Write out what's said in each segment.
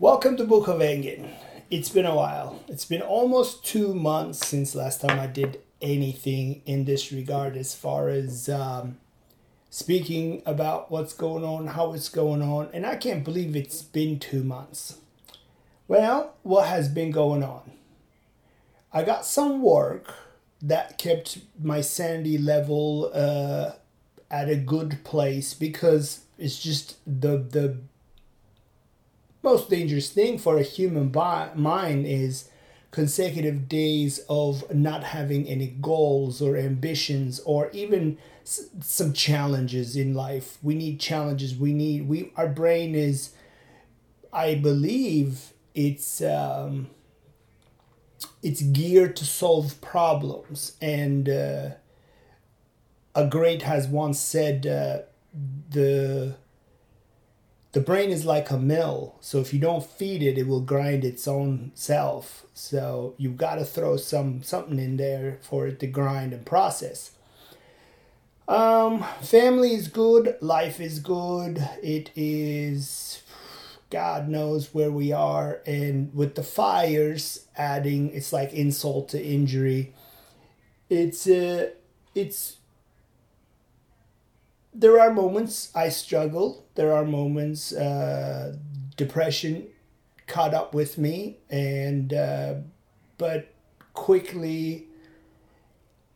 Welcome to Book of Engin. It's been a while. It's been almost two months since last time I did anything in this regard as far as um, speaking about what's going on, how it's going on, and I can't believe it's been two months. Well, what has been going on? I got some work that kept my sanity level uh, at a good place because it's just the the most dangerous thing for a human bi- mind is consecutive days of not having any goals or ambitions or even s- some challenges in life. We need challenges. We need we our brain is i believe it's um, it's geared to solve problems. And uh, a great has once said uh, the the brain is like a mill so if you don't feed it it will grind its own self. So you've got to throw some something in there for it to grind and process. Um family is good life is good it is god knows where we are and with the fires adding it's like insult to injury. It's uh it's there are moments I struggle. There are moments uh, depression caught up with me, and uh, but quickly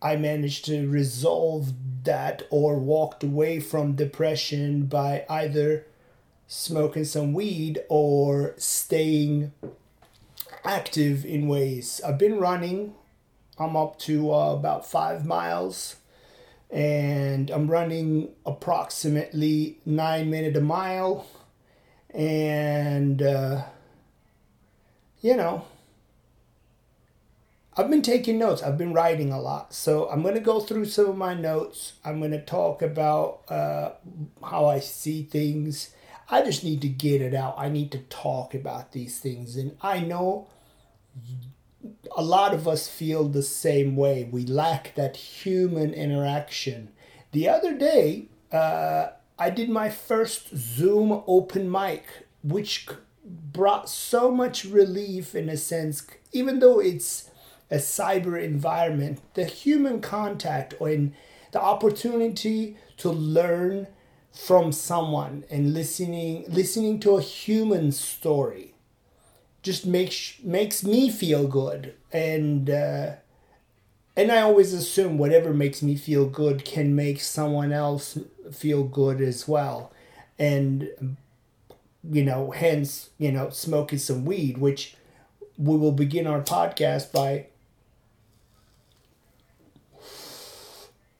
I managed to resolve that or walked away from depression by either smoking some weed or staying active in ways. I've been running. I'm up to uh, about five miles and I'm running approximately nine minutes a mile, and uh, you know, I've been taking notes. I've been writing a lot, so I'm gonna go through some of my notes. I'm gonna talk about uh, how I see things. I just need to get it out. I need to talk about these things, and I know a lot of us feel the same way. We lack that human interaction. The other day, uh, I did my first Zoom open mic, which brought so much relief in a sense, even though it's a cyber environment, the human contact and the opportunity to learn from someone and listening listening to a human story just makes makes me feel good. And uh, and I always assume whatever makes me feel good can make someone else feel good as well. And you know hence you know smoking some weed which we will begin our podcast by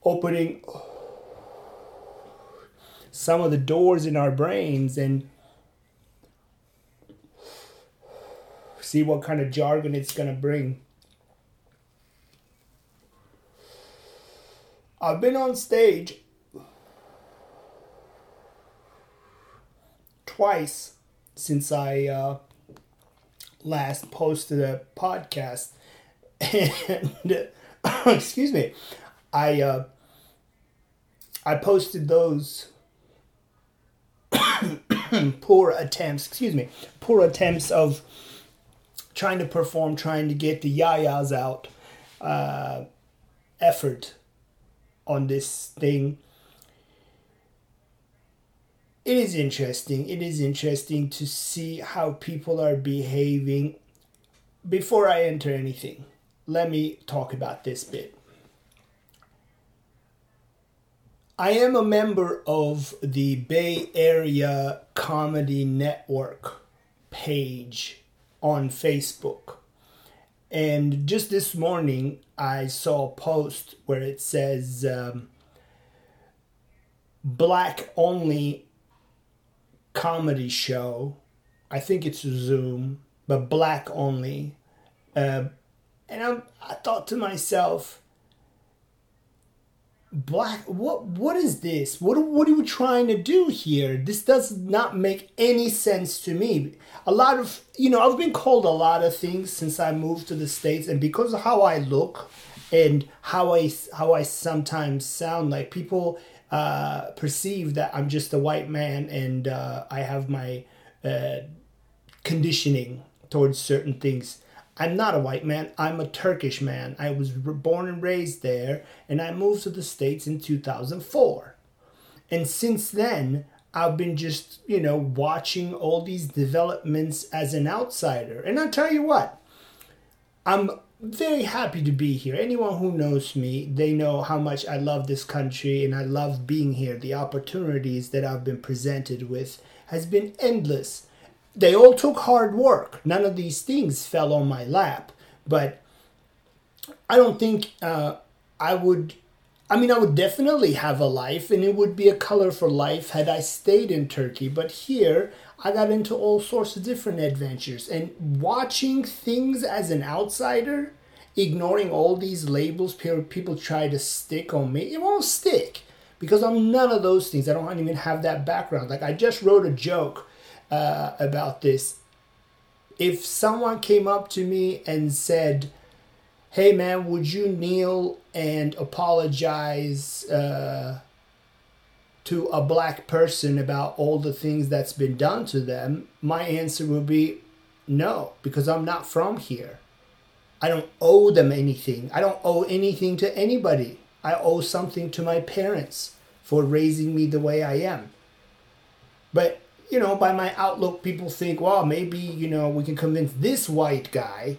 opening some of the doors in our brains and see what kind of jargon it's going to bring. I've been on stage twice since I uh, last posted a podcast, and excuse me, I uh, I posted those poor attempts. Excuse me, poor attempts of trying to perform, trying to get the yayas out, uh, effort on this thing. It is interesting. It is interesting to see how people are behaving. Before I enter anything, let me talk about this bit. I am a member of the Bay Area Comedy Network page on Facebook. And just this morning, I saw a post where it says um, black only comedy show. I think it's Zoom, but black only. Uh, and I, I thought to myself, black what what is this? What what are you trying to do here? This does not make any sense to me. A lot of you know i've been called a lot of things since i moved to the states and because of how i look and how i how i sometimes sound like people uh perceive that i'm just a white man and uh i have my uh conditioning towards certain things. I'm not a white man. I'm a Turkish man. I was born and raised there, and I moved to the States in 2004. And since then, I've been just, you know, watching all these developments as an outsider. And I tell you what, I'm very happy to be here. Anyone who knows me, they know how much I love this country and I love being here. The opportunities that I've been presented with has been endless. They all took hard work. None of these things fell on my lap, but I don't think uh, I would I mean, I would definitely have a life and it would be a colorful life had I stayed in Turkey. But here, I got into all sorts of different adventures. And watching things as an outsider, ignoring all these labels people try to stick on me, it won't stick because I'm none of those things. I don't even have that background. Like, I just wrote a joke uh, about this. If someone came up to me and said, hey man, would you kneel and apologize uh, to a black person about all the things that's been done to them? My answer would be no, because I'm not from here. I don't owe them anything. I don't owe anything to anybody. I owe something to my parents for raising me the way I am. But, you know, by my outlook, people think, well, maybe, you know, we can convince this white guy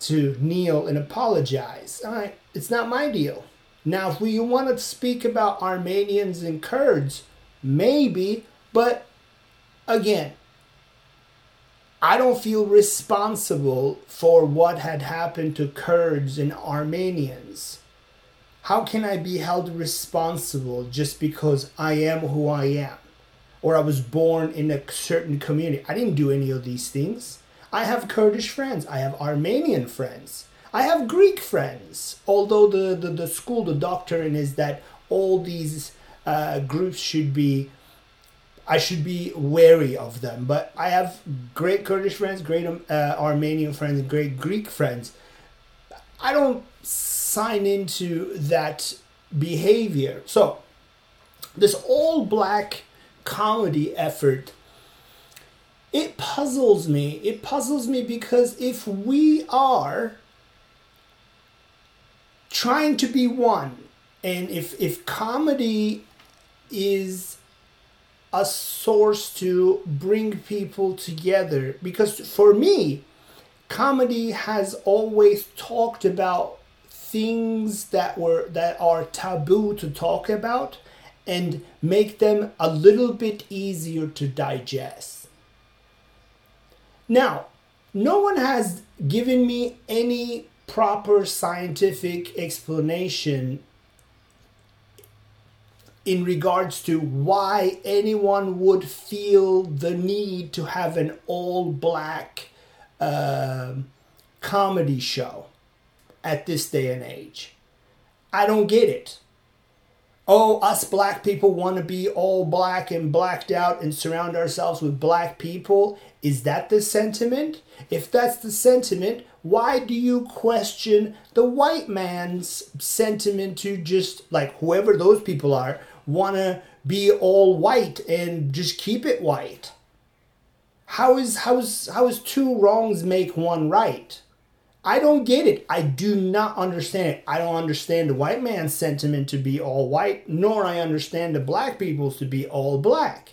to kneel and apologize. All right, it's not my deal. Now, if we want to speak about Armenians and Kurds, maybe, but again, I don't feel responsible for what had happened to Kurds and Armenians. How can I be held responsible just because I am who I am? Or I was born in a certain community? I didn't do any of these things. I have Kurdish friends. I have Armenian friends. I have Greek friends. Although the, the, the school, the doctrine is that all these uh, groups should be, I should be wary of them. But I have great Kurdish friends, great uh, Armenian friends, great Greek friends. I don't sign into that behavior. So, this all black comedy effort it puzzles me. It puzzles me because if we are trying to be one, and if if comedy is a source to bring people together, because for me, comedy has always talked about things that were that are taboo to talk about and make them a little bit easier to digest now, no one has given me any proper scientific explanation in regards to why anyone would feel the need to have an all black uh, comedy show at this day and age. I don't get it oh, us black people want to be all black and blacked out and surround ourselves with black people. Is that the sentiment? If that's the sentiment, why do you question the white man's sentiment to just, like, whoever those people are, want to be all white and just keep it white? How is, how is, how is two wrongs make one right? I don't get it. I do not understand it. I don't understand the white man's sentiment to be all white, nor I understand the black people's to be all black.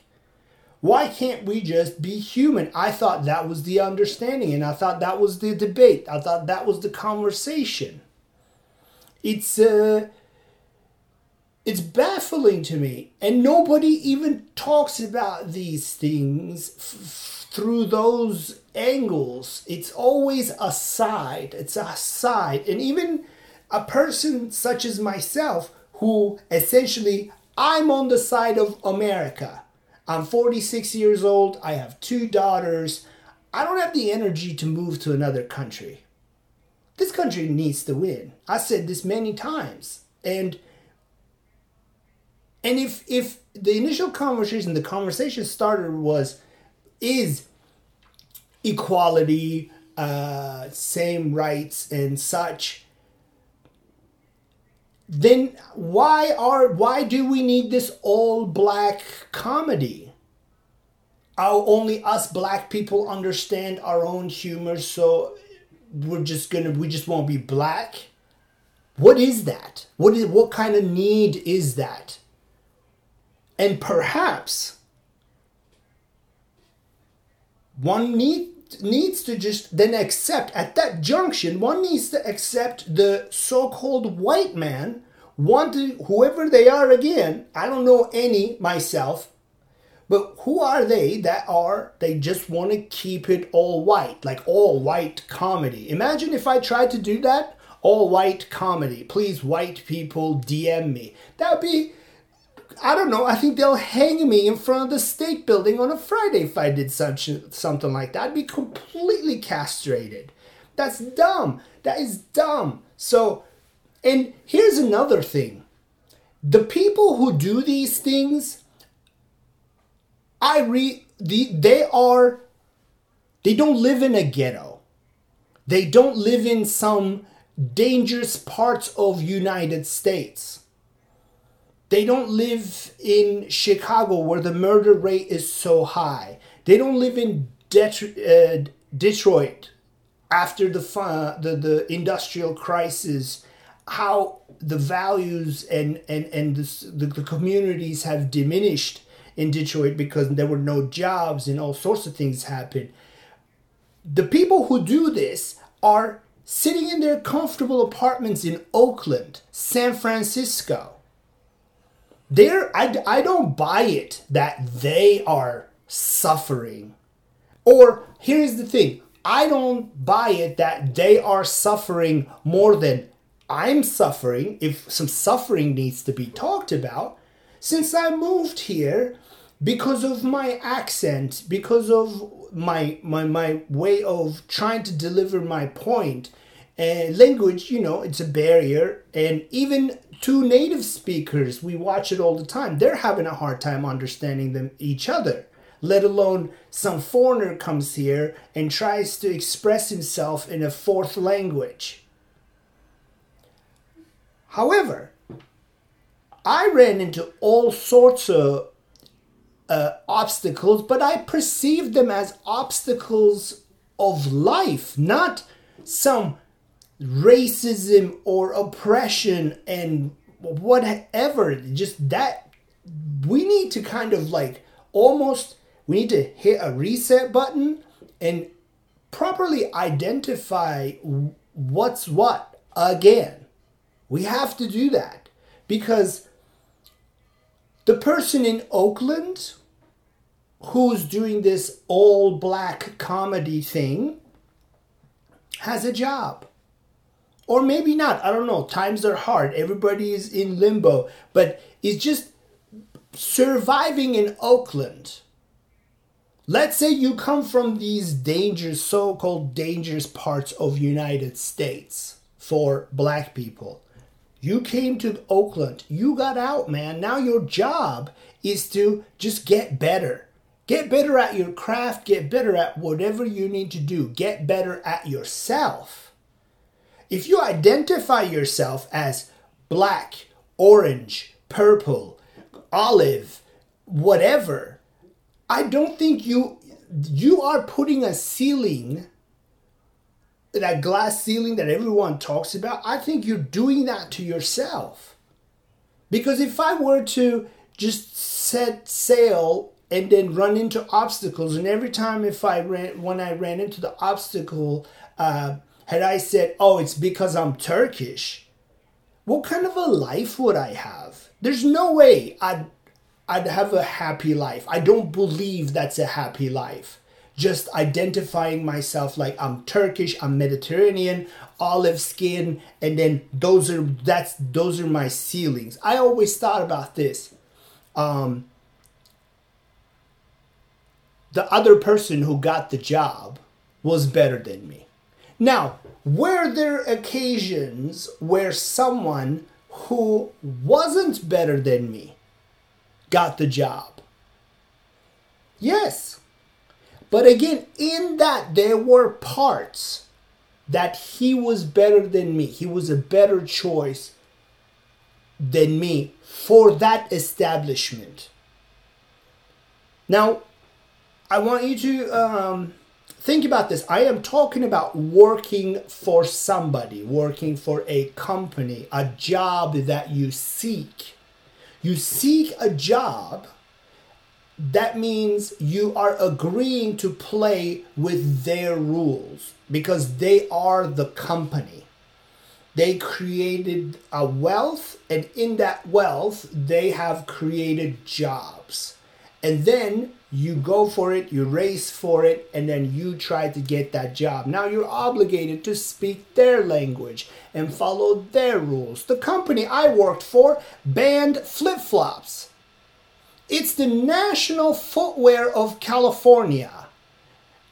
Why can't we just be human? I thought that was the understanding, and I thought that was the debate. I thought that was the conversation. It's uh, it's baffling to me, and nobody even talks about these things f- through those angles. It's always a side. It's a side. And even a person such as myself, who essentially I'm on the side of America. I'm 46 years old. I have two daughters. I don't have the energy to move to another country. This country needs to win. I said this many times. And and if if the initial conversation, the conversation starter was is equality, uh, same rights, and such, then why are why do we need this all black comedy? our only us black people understand our own humor, so we're just gonna we just won't be black. What is that? What is what kind of need is that? And perhaps one need, needs to just then accept at that junction one needs to accept the so-called white man want whoever they are again i don't know any myself but who are they that are they just want to keep it all white like all white comedy? Imagine if i tried to do that all white comedy. Please white people dm me. That'd be I don't know. I think they'll hang me in front of the state building on a Friday if I did such something like that. I'd be completely castrated. That's dumb. That is dumb. So, and here's another thing. The people who do these things, I re the they are they don't live in a ghetto. They don't live in some dangerous parts of United States they don't live in Chicago where the murder rate is so high. They don't live in Det- uh, Detroit after the, the the industrial crisis. How the values and and and the, the communities have diminished in Detroit because there were no jobs and all sorts of things happened. The people who do this are sitting in their comfortable apartments in Oakland, San Francisco they're I, I don't buy it that they are suffering. Or here's the thing. I don't buy it that they are suffering more than i'm suffering if some suffering needs to be talked about since i moved here because of my accent because of my my my way of trying to deliver my point and language you know it's a barrier and even two native speakers, we watch it all the time. They're having a hard time understanding them each other. Let alone some foreigner comes here and tries to express himself in a fourth language. However, I ran into all sorts of uh, obstacles, but I perceived them as obstacles of life, not some racism or oppression and whatever just that we need to kind of like almost we need to hit a reset button and properly identify what's what again. We have to do that because the person in Oakland who's doing this all black comedy thing has a job or maybe not. I don't know. Times are hard. Everybody is in limbo, but it's just surviving in Oakland. Let's say you come from these dangerous, so-called dangerous parts of United States for black people. You came to Oakland. You got out, man. Now your job is to just get better. Get better at your craft, get better at whatever you need to do. Get better at yourself if you identify yourself as black, orange, purple, olive, whatever, I don't think you you are putting a ceiling that glass ceiling that everyone talks about. I think you're doing that to yourself. Because if I were to just set sail and then run into obstacles and every time if I ran when I ran into the obstacle uh, had I said, oh, it's because I'm Turkish, what kind of a life would I have? There's no way I'd, I'd have a happy life. I don't believe that's a happy life. Just identifying myself like I'm Turkish, I'm Mediterranean, olive skin, and then those are that's those are my ceilings. I always thought about this. Um, the other person who got the job was better than me. Now, were there occasions where someone who wasn't better than me got the job? Yes. But again, in that, there were parts that he was better than me. He was a better choice than me for that establishment. Now, I want you to um, think about this. I am talking about working for somebody, working for a company, a job that you seek. You seek a job, that means you are agreeing to play with their rules because they are the company. They created a wealth, and in that wealth, they have created jobs. And then you go for it, you race for it, and then you try to get that job. Now you're obligated to speak their language and follow their rules. The company I worked for banned flip flops. It's the national footwear of California.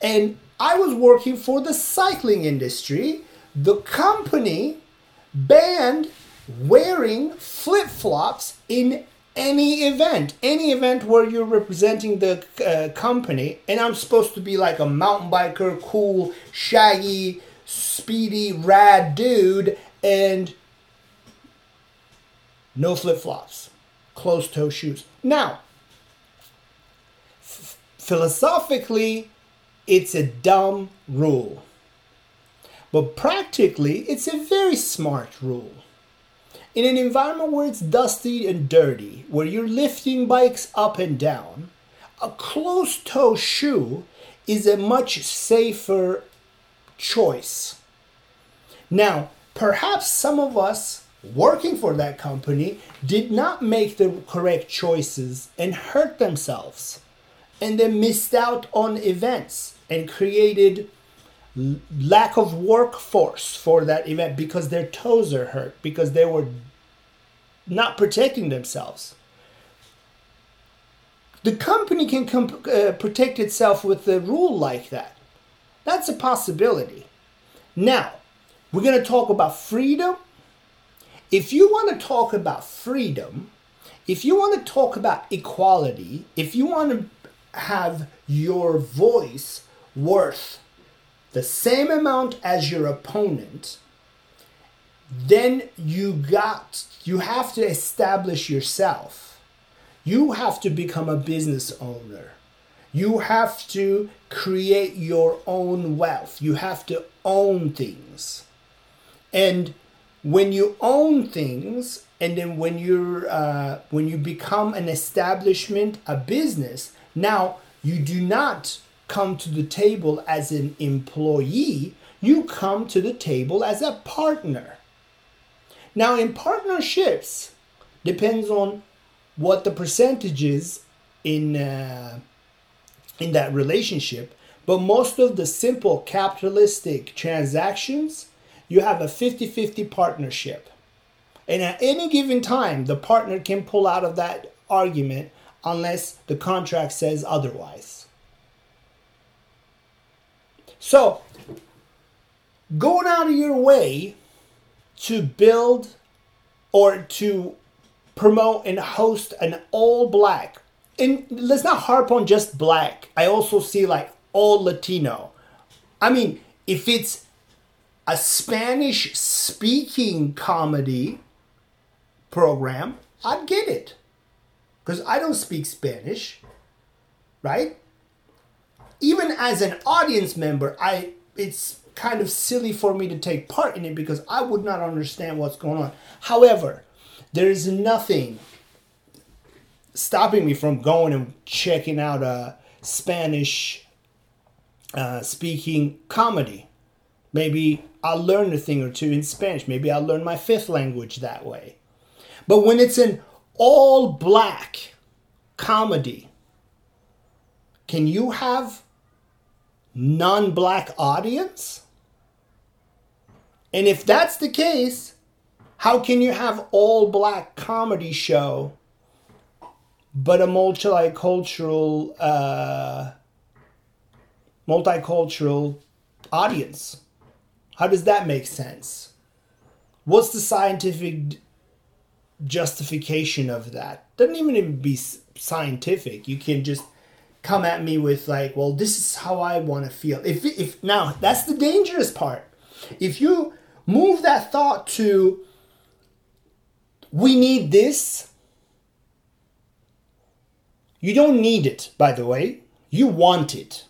And I was working for the cycling industry. The company banned wearing flip flops in any event, any event where you're representing the uh, company, and I'm supposed to be like a mountain biker, cool, shaggy, speedy, rad dude, and no flip flops, closed toe shoes. Now, f- philosophically, it's a dumb rule. But practically, it's a very smart rule. In an environment where it's dusty and dirty, where you're lifting bikes up and down, a closed toe shoe is a much safer choice. Now, perhaps some of us working for that company did not make the correct choices and hurt themselves and then missed out on events and created lack of workforce for that event because their toes are hurt because they were not protecting themselves. The company can comp- uh, protect itself with a rule like that. That's a possibility. Now we're going to talk about freedom. If you want to talk about freedom if you want to talk about equality if you want to have your voice worth the same amount as your opponent, then you got you have to establish yourself. You have to become a business owner. You have to create your own wealth. You have to own things. And when you own things, and then when you're uh, when you become an establishment, a business, now you do not come to the table as an employee, you come to the table as a partner. Now, in partnerships, depends on what the percentage is in uh, in that relationship. But most of the simple capitalistic transactions, you have a 50-50 partnership. And at any given time, the partner can pull out of that argument unless the contract says otherwise. So, going out of your way to build or to promote and host an all black, and let's not harp on just black. I also see like all Latino. I mean, if it's a Spanish speaking comedy program, I'd get it. Because I don't speak Spanish, right? even as an audience member, I it's kind of silly for me to take part in it because I would not understand what's going on. However, there is nothing stopping me from going and checking out a Spanish uh, speaking comedy. Maybe I'll learn a thing or two in Spanish. Maybe I'll learn my fifth language that way. But when it's an all black comedy, can you have non black audience? And if that's the case, how can you have all black comedy show but a multicultural uh, multicultural audience? How does that make sense? What's the scientific justification of that? Doesn't even be scientific. You can just come at me with like, well, this is how I want to feel. If if now that's the dangerous part. If you move that thought to we need this, you don't need it, by the way. you want it.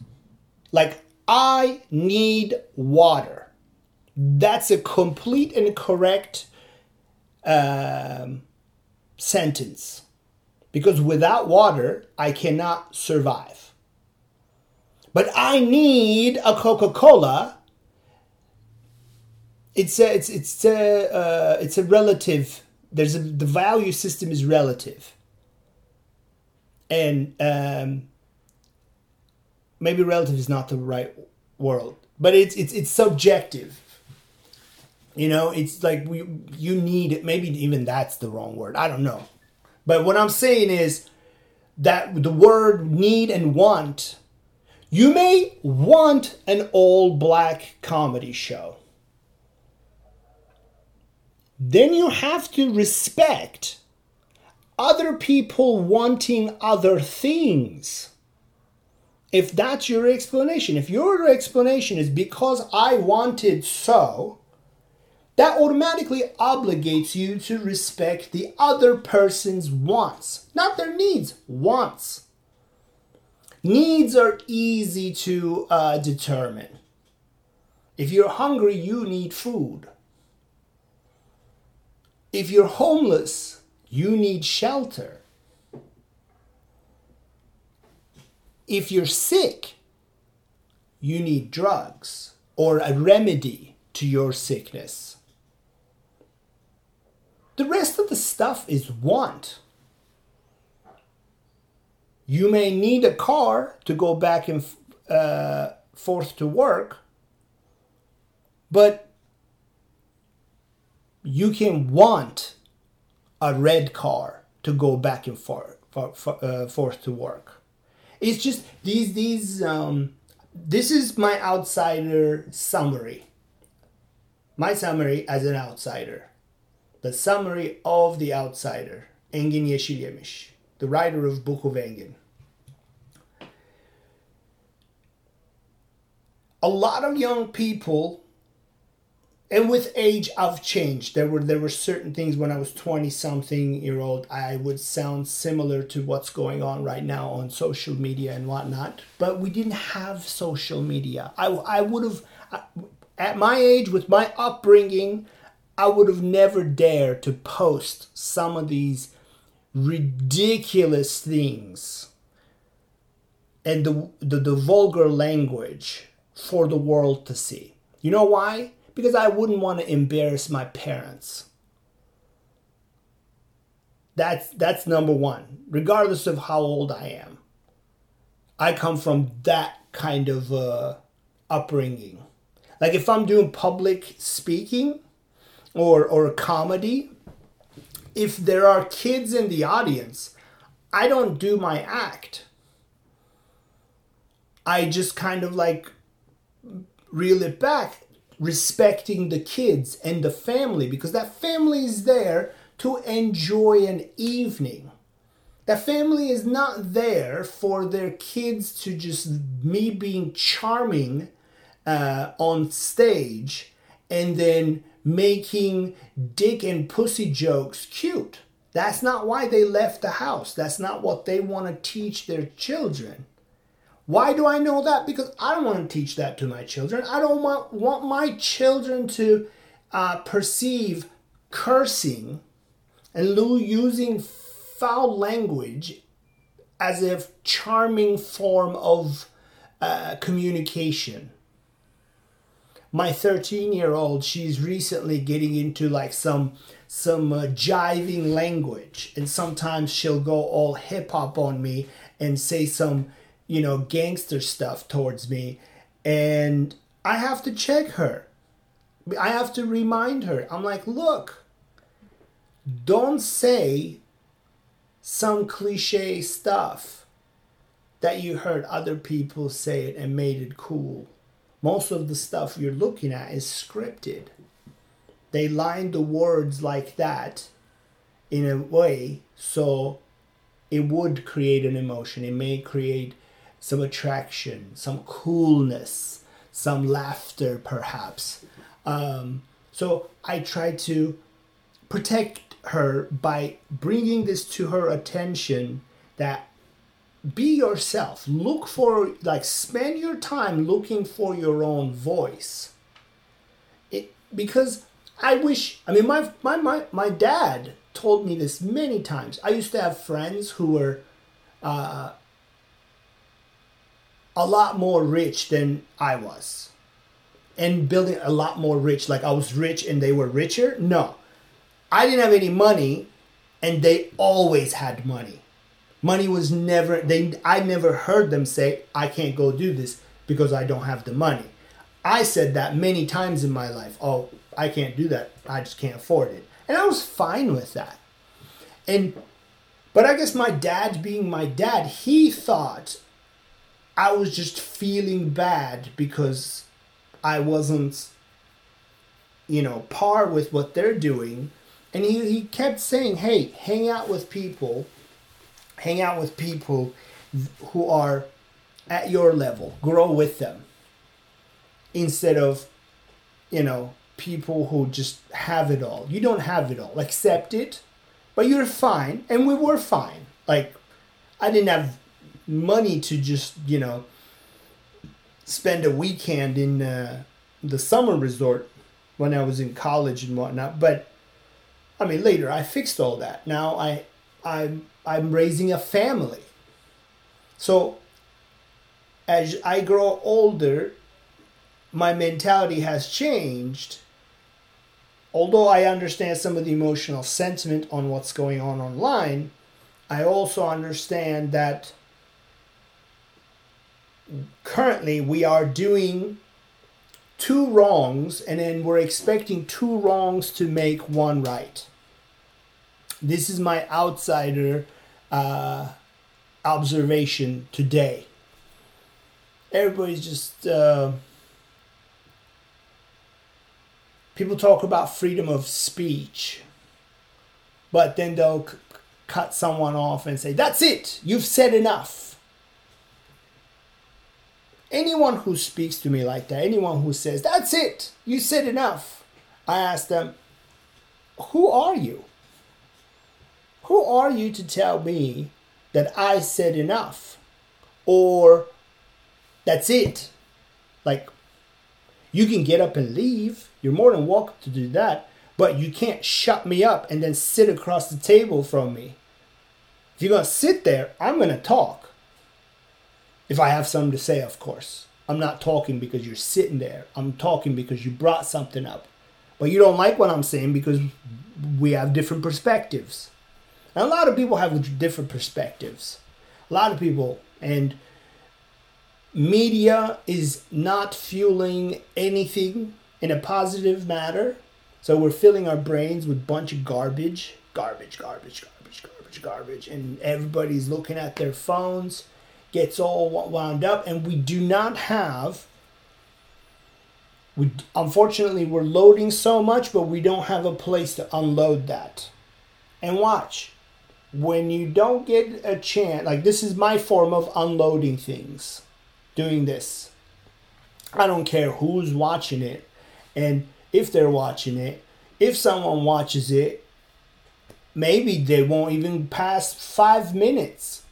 Like, I need water. That's a complete and correct um, sentence. Because without water, I cannot survive. But I need a Coca Cola. It's a, it's, it's a, uh, it's a relative, there's a, the value system is relative. And um, maybe relative is not the right word, but it's, it's, it's subjective you know, it's like we you need. Maybe even that's the wrong word. I don't know. But what I'm saying is that the word need and want, you may want an all black comedy show. Then you have to respect other people wanting other things. If that's your explanation, if your explanation is because I wanted so, that automatically obligates you to respect the other person's wants, not their needs, wants. Needs are easy to uh, determine. If you're hungry, you need food. If you're homeless, you need shelter. If you're sick, you need drugs or a remedy to your sickness. The rest of the stuff is want. You may need a car to go back and uh, forth to work, but you can want a red car to go back and forth, for, for, uh, forth to work. It's just these these um, this is my outsider summary. My summary as an outsider. The Summary of the Outsider, Engin Yeşilyemiş, the writer of Book of Engin. A lot of young people, and with age, I've changed. There were there were certain things when I was twenty something year old, I would sound similar to what's going on right now on social media and whatnot. But we didn't have social media. I I would have at my age with my upbringing. I would have never dared to post some of these ridiculous things and the, the, the vulgar language for the world to see. You know why? Because I wouldn't want to embarrass my parents. That's that's number 1, regardless of how old I am. I come from that kind of uh, upbringing. Like if I'm doing public speaking, or or comedy if there are kids in the audience i don't do my act i just kind of like reel it back respecting the kids and the family because that family is there to enjoy an evening that family is not there for their kids to just me being charming uh, on stage and then making dick and pussy jokes cute. That's not why they left the house. That's not what they want to teach their children. Why do I know that? Because I don't want to teach that to my children. I don't want, want my children to uh, perceive cursing and using foul language as a charming form of uh, communication my 13 year old she's recently getting into like some some uh, jiving language and sometimes she'll go all hip hop on me and say some you know gangster stuff towards me and i have to check her i have to remind her i'm like look don't say some cliche stuff that you heard other people say it and made it cool most of the stuff you're looking at is scripted. They line the words like that in a way so it would create an emotion. It may create some attraction, some coolness, some laughter, perhaps. Um, so I try to protect her by bringing this to her attention that be yourself. Look for, like, spend your time looking for your own voice. It, because I wish, I mean, my, my, my, my dad told me this many times. I used to have friends who were uh, a lot more rich than I was and building a lot more rich. Like I was rich and they were richer. No, I didn't have any money and they always had money. Money was never, they, I never heard them say, I can't go do this because I don't have the money. I said that many times in my life. Oh, I can't do that. I just can't afford it. And I was fine with that. And but I guess my dad being my dad, he thought I was just feeling bad because I wasn't you know, par with what they're doing. And he, he kept saying, hey, hang out with people, hang out with people who are at your level, grow with them. Instead of, you know, people who just have it all. You don't have it all. Accept it, but you're fine. And we were fine. Like, I didn't have money to just, you know, spend a weekend in uh, the summer resort when I was in college and whatnot. But I mean, later I fixed all that. Now I, I'm, I'm raising a family. So as I grow older, my mentality has changed although I understand some of the emotional sentiment on what's going on online, I also understand that currently we are doing two wrongs and then we're expecting two wrongs to make one right. This is my outsider uh, observation today. Everybody's just. Uh, people talk about freedom of speech, but then they'll c- cut someone off and say, That's it, you've said enough. Anyone who speaks to me like that, anyone who says, That's it, you said enough, I ask them, Who are you? Who are you to tell me that I said enough? Or that's it? Like, you can get up and leave. You're more than welcome to do that. But you can't shut me up and then sit across the table from me. If you're going to sit there, I'm going to talk. If I have something to say, of course. I'm not talking because you're sitting there. I'm talking because you brought something up. But you don't like what I'm saying because we have different perspectives. And a lot of people have different perspectives. A lot of people. And media is not fueling anything in a positive manner. So we're filling our brains with bunch of garbage, garbage, garbage, garbage, garbage, garbage, and everybody's looking at their phones, gets all wound up, and we do not have. We unfortunately we're loading so much, but we don't have a place to unload that. And watch, when you don't get a chance, like this is my form of unloading things doing this. I don't care who's watching it and if they're watching it. If someone watches it, maybe they won't even pass five minutes.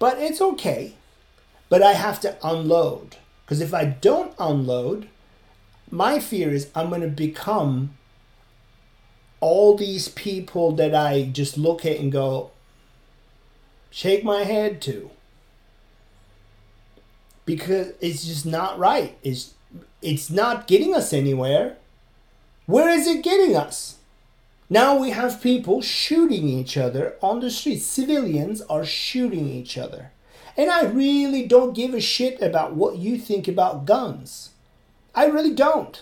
But it's okay. But I have to unload. Because if I don't unload, my fear is I'm going to become all these people that I just look at and go, shake my head to because it's just not right. It's it's not getting us anywhere. Where is it getting us? Now we have people shooting each other on the streets. Civilians are shooting each other. And I really don't give a shit about what you think about guns. I really don't.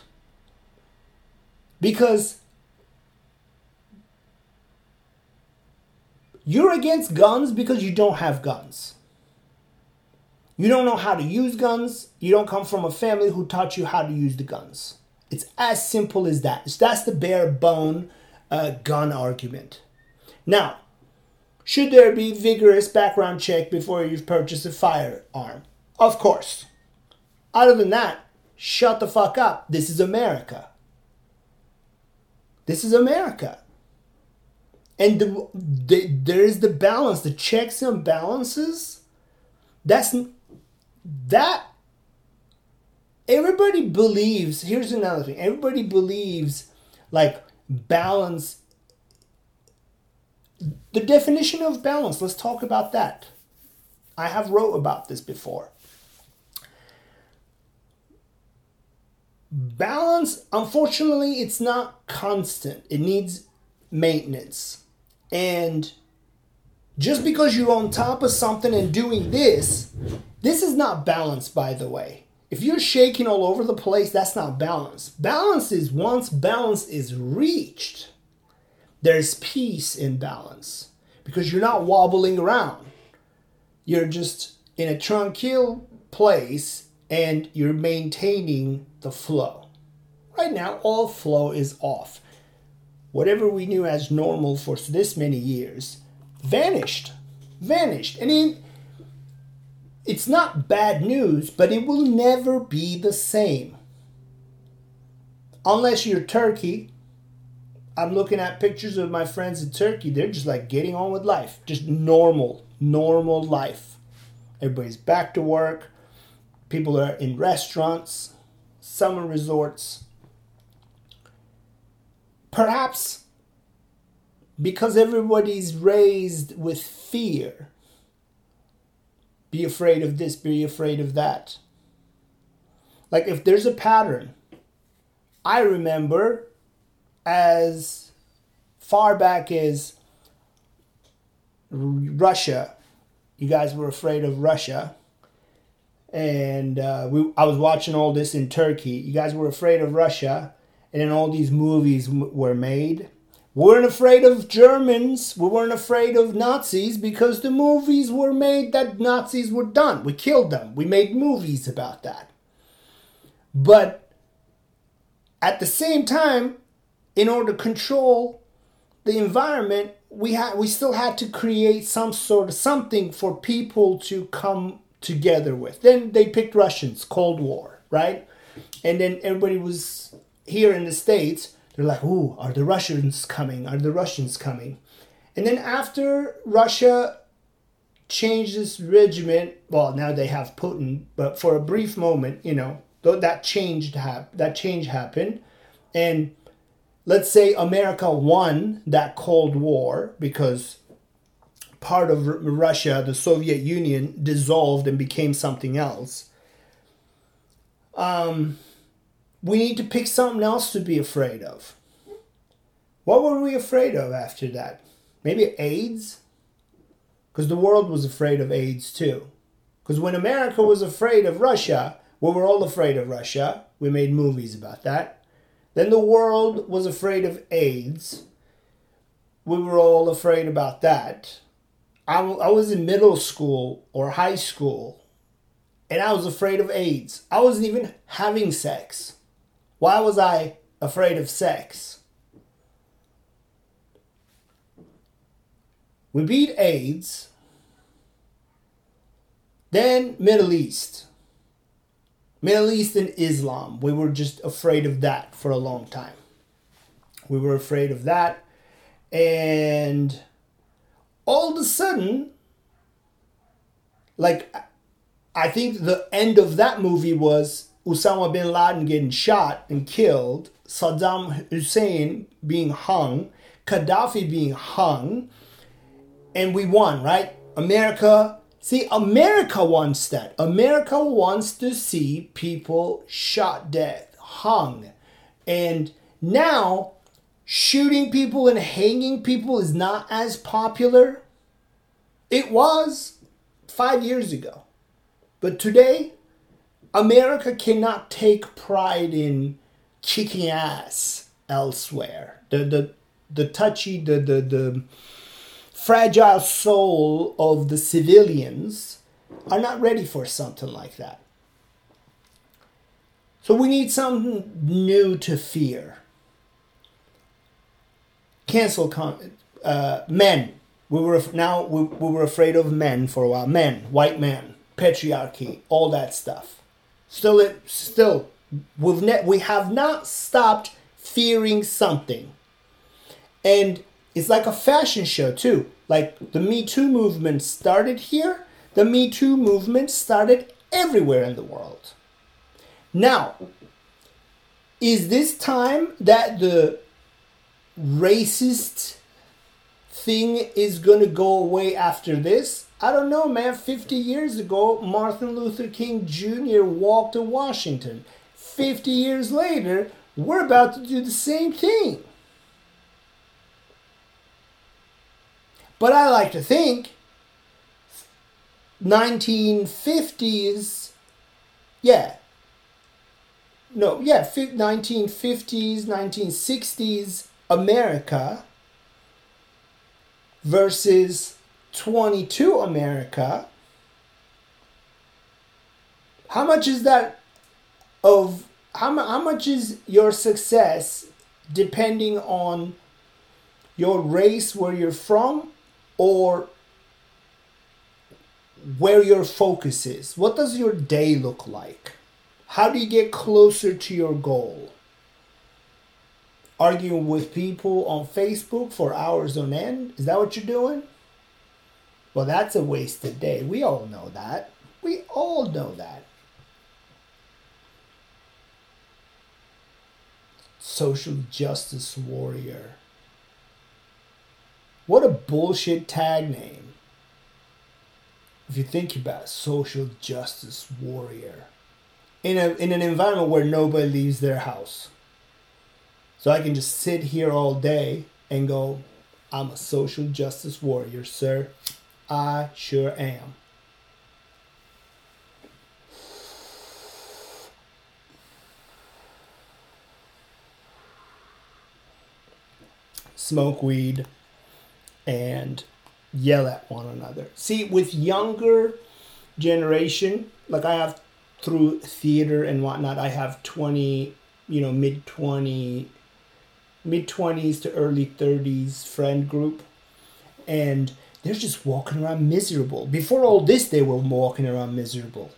Because you're against guns because you don't have guns. You don't know how to use guns. You don't come from a family who taught you how to use the guns. It's as simple as that. That's the bare bone uh, gun argument. Now, should there be vigorous background check before you've purchased a firearm? Of course. Other than that, shut the fuck up. This is America. This is America. And the, the, there is the balance, the checks and balances That's that everybody believes here's another thing everybody believes like balance the definition of balance let's talk about that. I have wrote about this before. Balance unfortunately it's not constant. It needs maintenance. And just because you're on top of something and doing this this is not balance by the way if you're shaking all over the place that's not balance balance is once balance is reached there's peace in balance because you're not wobbling around you're just in a tranquil place and you're maintaining the flow. Right now, all flow is off. Whatever we knew as normal for this many years vanished. Vanished. And it, it's not bad news, but it will never be the same. Unless you're Turkey. I'm looking at pictures of my friends in Turkey. They're just like getting on with life. Just normal, normal life. Everybody's back to work People are in restaurants, summer resorts. Perhaps because everybody's raised with fear. Be afraid of this, be afraid of that. Like if there's a pattern, I remember as far back as Russia, you guys were afraid of Russia and uh, we, I was watching all this in Turkey. You guys were afraid of Russia, and then all these movies were made. We weren't afraid of Germans. We weren't afraid of Nazis because the movies were made that Nazis were done. We killed them. We made movies about that. But at the same time, in order to control the environment, we had we still had to create some sort of something for people to come together with. Then they picked Russians, Cold War, right? And then everybody was here in the States, they're like, ooh, are the Russians coming? Are the Russians coming? And then after Russia changed its regiment, well, now they have Putin, but for a brief moment, you know, that changed hap- that change happened. And let's say America won that Cold War because part of Russia, the Soviet Union, dissolved and became something else. Um, we need to pick something else to be afraid of. What were we afraid of after that? Maybe AIDS? Because the world was afraid of AIDS too. Because when America was afraid of Russia, we were all afraid of Russia. We made movies about that. Then the world was afraid of AIDS. We were all afraid about that. I, I was in middle school or high school and I was afraid of AIDS. I wasn't even having sex. Why was I afraid of sex? We beat AIDS. Then Middle East. Middle East and Islam. We were just afraid of that for a long time. We were afraid of that. And all of a sudden, like, I think the end of that movie was Osama bin Laden getting shot and killed, Saddam Hussein being hung, Gaddafi being hung, and we won, right? America, see, America wants that. America wants to see people shot dead, hung. And now shooting people and hanging people is not as popular. It was five years ago. But today, America cannot take pride in kicking ass elsewhere. The, the, the touchy, the, the, the fragile soul of the civilians are not ready for something like that. So we need something new to fear cancel con- uh, men. We were now we, we were afraid of men for a while. Men, white men, patriarchy, all that stuff. Still, it still we've ne- we have not stopped fearing something, and it's like a fashion show too. Like the Me Too movement started here, the Me Too movement started everywhere in the world. Now, is this time that the racist thing is going to go away after this? I don't know, man. 50 years ago, Martin Luther King Jr. walked to Washington. 50 years later, we're about to do the same thing. But I like to think 1950s, yeah. No, yeah, 1950s, 1960s America versus 22 America. How much is that of how, how much is your success depending on your race, where you're from, or where your focus is. What does your day look like? How do you get closer to your goal? Arguing with people on Facebook for hours on end? Is that what you're doing? Well, that's a wasted day. We all know that. We all know that. Social justice warrior. What a bullshit tag name. If you think about it, social justice warrior. In a in an environment where nobody leaves their house. So I can just sit here all day and go, I'm a social justice warrior, sir. I sure am. Smoke weed and yell at one another. See, with younger generation, like I have through theater and whatnot, I have 20, you know, mid 20, mid 20s to early 30s friend group. And they're just walking around miserable. Before all this, they were walking around miserable.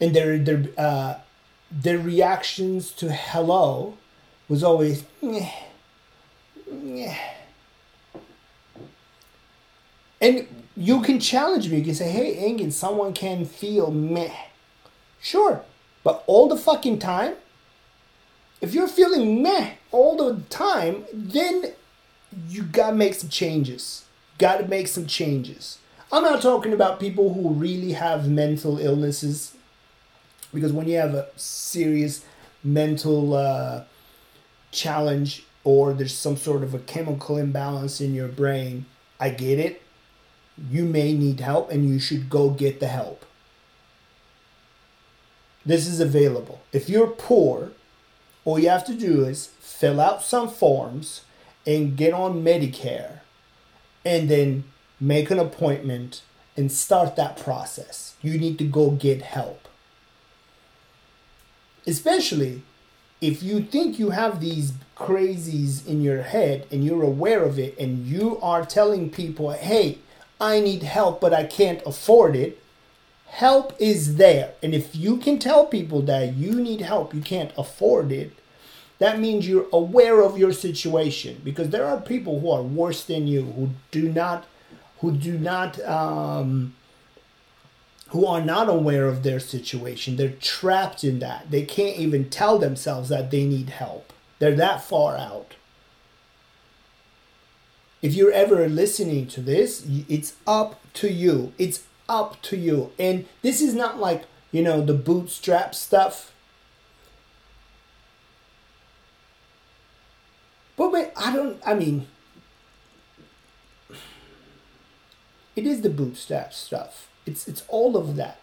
And their, their, uh, their reactions to hello was always, nyeh and you can challenge me. You can say, hey, Engin, someone can feel meh. Sure. But all the fucking time? If you're feeling meh all the time, then you gotta make some changes. Gotta make some changes. I'm not talking about people who really have mental illnesses. Because when you have a serious mental uh, challenge or there's some sort of a chemical imbalance in your brain, I get it you may need help and you should go get the help. This is available. If you're poor, all you have to do is fill out some forms and get on Medicare and then make an appointment and start that process. You need to go get help. Especially if you think you have these crazies in your head and you're aware of it and you are telling people, hey, I need help, but I can't afford it. Help is there. And if you can tell people that you need help, you can't afford it, that means you're aware of your situation because there are people who are worse than you who do not who do not um, who are not aware of their situation they're trapped in that they can't even tell themselves that they need help they're that far out if you're ever listening to this, it's up to you. It's up to you. And this is not like, you know, the bootstrap stuff. But wait, I don't, I mean, it is the bootstrap stuff. It's it's all of that.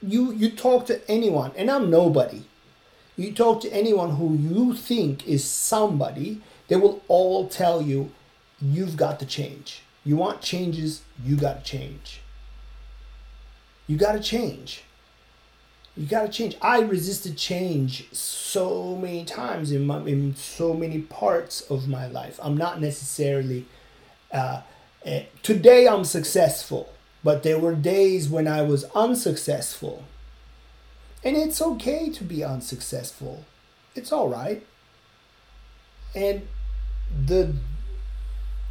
You you talk to anyone, and I'm nobody. You talk to anyone who you think is somebody, they will all tell you you've got to change. You want changes, you got to change. You got to change. You got to change. I resisted change so many times in, my, in so many parts of my life. I'm not necessarily. Uh, uh, today I'm successful, but there were days when I was unsuccessful. And it's okay to be unsuccessful. It's all right. And the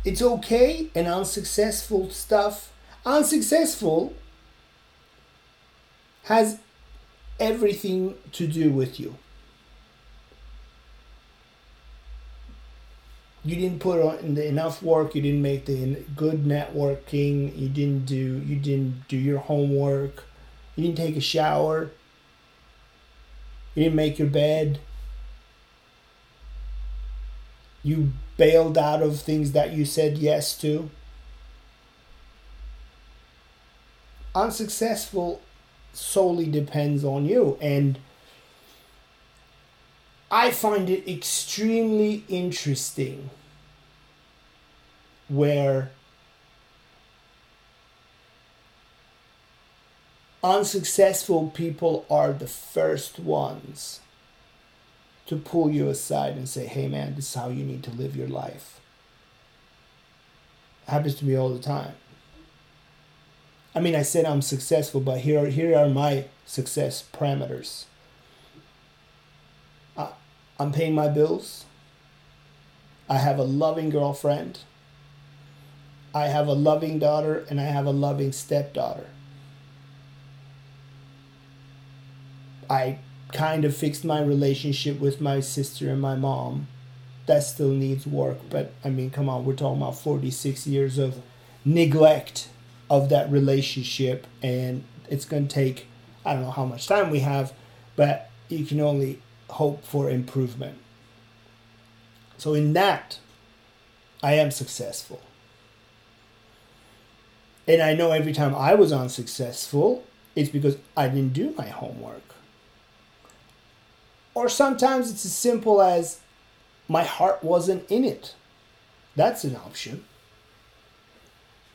it's okay and unsuccessful stuff. Unsuccessful has everything to do with you. You didn't put on enough work. You didn't make the good networking. You didn't do. You didn't do your homework. You didn't take a shower. You didn't make your bed. You bailed out of things that you said yes to. Unsuccessful solely depends on you. And I find it extremely interesting where unsuccessful people are the first ones to pull you aside and say, hey man, this is how you need to live your life. It happens to me all the time. I mean, I said I'm successful, but here are, here are my success parameters. I, I'm paying my bills. I have a loving girlfriend. I have a loving daughter, and I have a loving stepdaughter. I kind of fixed my relationship with my sister and my mom. That still needs work, but I mean, come on, we're talking about 46 years of neglect of that relationship, and it's going to take, I don't know how much time we have, but you can only hope for improvement. So, in that, I am successful. And I know every time I was unsuccessful, it's because I didn't do my homework. Or sometimes it's as simple as my heart wasn't in it. That's an option.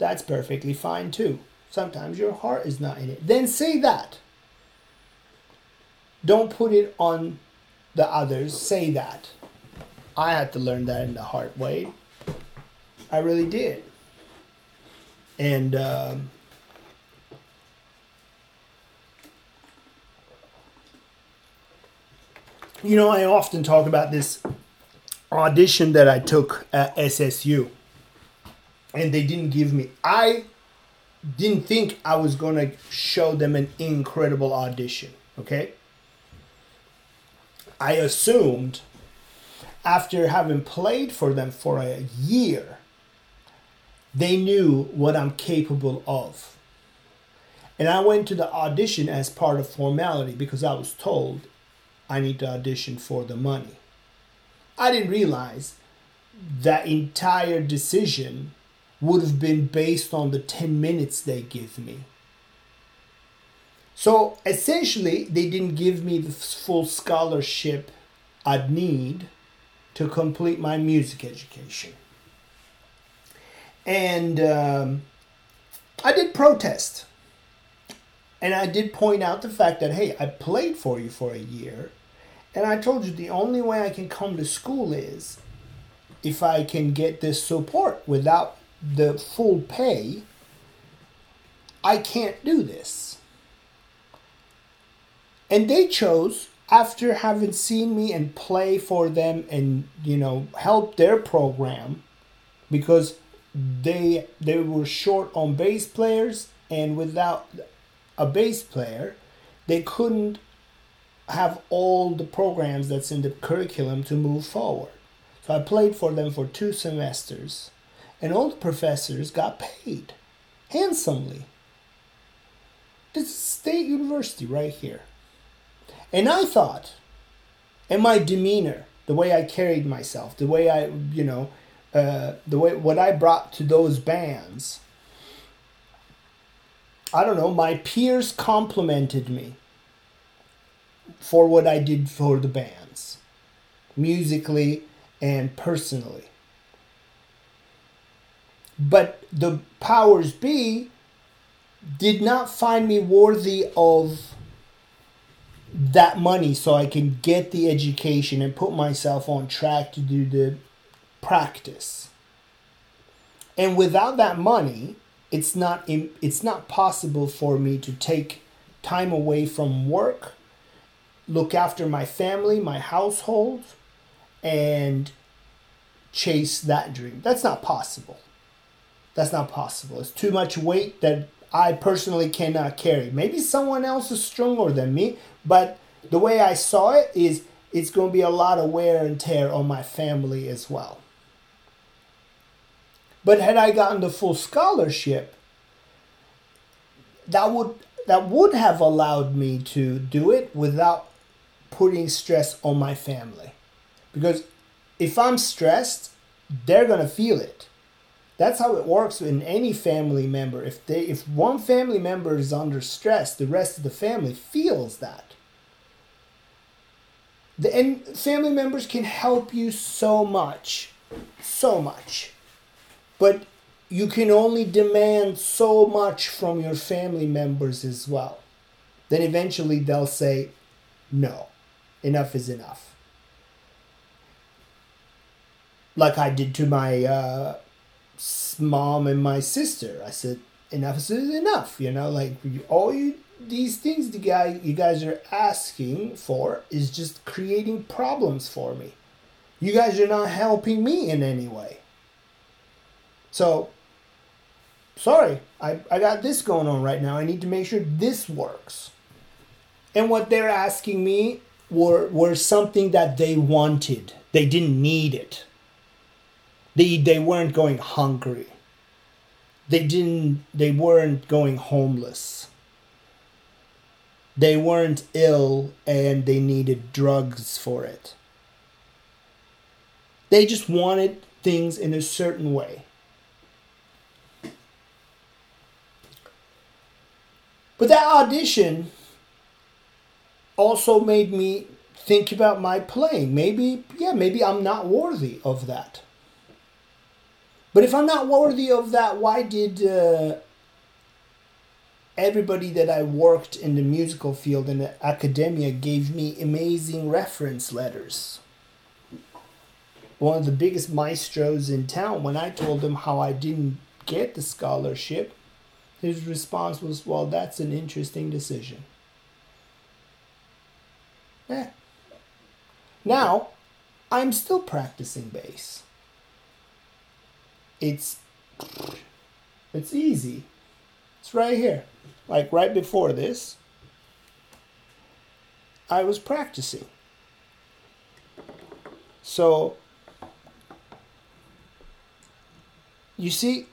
That's perfectly fine too. Sometimes your heart is not in it. Then say that. Don't put it on the others. Say that. I had to learn that in the hard way. I really did. And um, you know, I often talk about this audition that I took at SSU, and they didn't give me. I didn't think I was gonna show them an incredible audition. Okay. I assumed after having played for them for a year, they knew what I'm capable of. And I went to the audition as part of formality because I was told I need to audition for the money. I didn't realize that entire decision would have been based on the 10 minutes they give me. So essentially, they didn't give me the full scholarship I'd need to complete my music education. And um, I did protest. And I did point out the fact that, hey, I played for you for a year and I told you the only way I can come to school is if I can get this support without the full pay. I can't do this. And they chose after having seen me and play for them and you know help their program because they they were short on bass players and without a bass player they couldn't have all the programs that's in the curriculum to move forward. So I played for them for two semesters, and the professors got paid handsomely. This is state university right here. And I thought, and my demeanor, the way I carried myself, the way I, you know, uh, the way what I brought to those bands, I don't know, my peers complimented me for what I did for the bands, musically and personally. But the powers be did not find me worthy of that money so I can get the education and put myself on track to do the practice. And without that money, it's not it's not possible for me to take time away from work look after my family, my household, and chase that dream. That's not possible. That's not possible. It's too much weight that I personally cannot carry. Maybe someone else is stronger than me, but the way I saw it is it's going to be a lot of wear and tear on my family as well. But had I gotten the full scholarship, that would that would have allowed me to do it without putting stress on my family. Because if I'm stressed, they're going to feel it. That's how it works in any family member. If they if one family member is under stress, the rest of the family feels that. The, and family members can help you so much. So much. But you can only demand so much from your family members as well. Then eventually they'll say, no, enough is enough. Like I did to my uh, mom and my sister. I said, enough is enough. You know, like all you these things the guy you guys are asking for is just creating problems for me. You guys are not helping me in any way. So sorry, I, I got this going on right now. I need to make sure this works. And what they're asking me were were something that they wanted. They didn't need it. They they weren't going hungry. They didn't they weren't going homeless. They weren't ill and they needed drugs for it. They just wanted things in a certain way. But that audition also made me think about my playing. Maybe, yeah, maybe I'm not worthy of that. But if I'm not worthy of that, why did uh, everybody that I worked in the musical field in academia gave me amazing reference letters? One of the biggest maestros in town, when I told him how I didn't get the scholarship, his response was, Well, that's an interesting decision. Eh. Now, I'm still practicing bass. It's it's easy. It's right here. Like right before this, I was practicing. So you see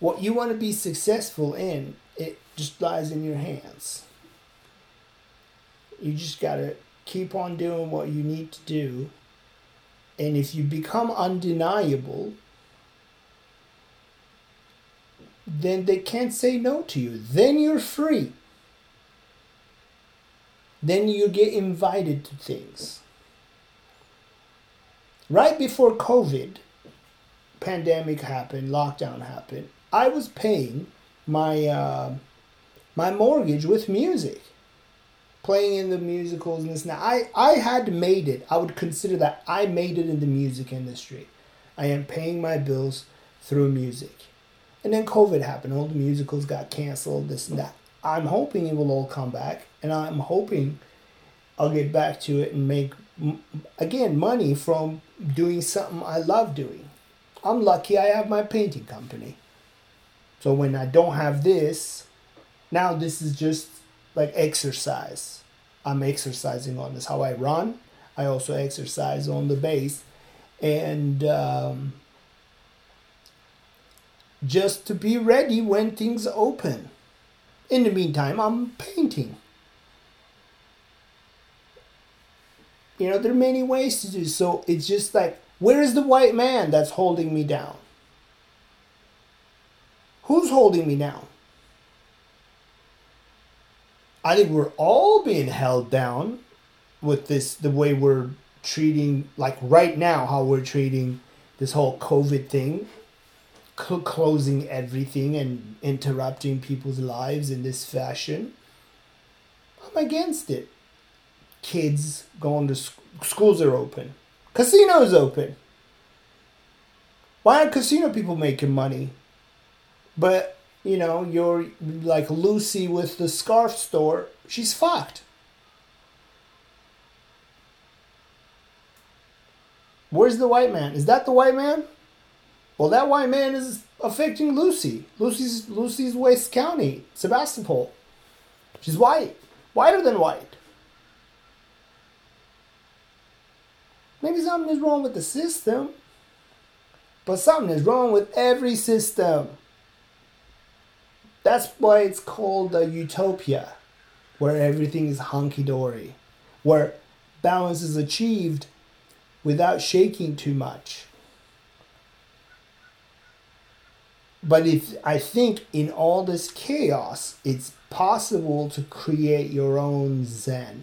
what you want to be successful in, it just lies in your hands. You just got to keep on doing what you need to do. And if you become undeniable, then they can't say no to you. Then you're free. Then you get invited to things. Right before COVID, pandemic happened, lockdown happened, I was paying my uh, my mortgage with music, playing in the musicals and this. Now I I had made it. I would consider that I made it in the music industry. I am paying my bills through music, and then COVID happened. All the musicals got canceled. This and that. I'm hoping it will all come back, and I'm hoping I'll get back to it and make again money from doing something I love doing. I'm lucky I have my painting company. So when I don't have this, now this is just like exercise. I'm exercising on this. How I run, I also exercise on the bass, And um, just to be ready when things open. In the meantime, I'm painting. You know, there are many ways to do so. It's just like, where is the white man that's holding me down? Who's holding me down? I think we're all being held down with this, the way we're treating, like right now, how we're treating this whole COVID thing, cl- closing everything and interrupting people's lives in this fashion. I'm against it. Kids going to sc- schools are open, casinos open. Why aren't casino people making money? But, you know, you're like Lucy with the scarf store, she's fucked. Where's the white man? Is that the white man? Well, that white man is affecting Lucy. Lucy's Lucy's West County, Sebastopol. She's white, whiter than white. Maybe something is wrong with the system, but something is wrong with every system. That's why it's called a utopia, where everything is hunky dory, where balance is achieved without shaking too much. But if I think in all this chaos, it's possible to create your own Zen.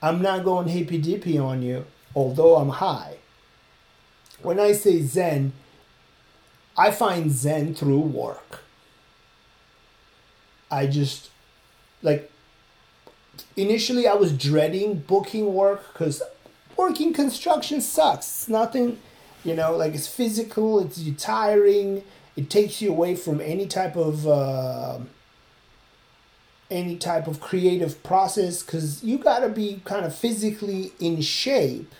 I'm not going hippy dippy on you, although I'm high. When I say Zen, I find Zen through work. I just, like, initially I was dreading booking work because working construction sucks. It's nothing you know, like it's physical, it's tiring, it takes you away from any type of uh, any type of creative process because you got to be kind of physically in shape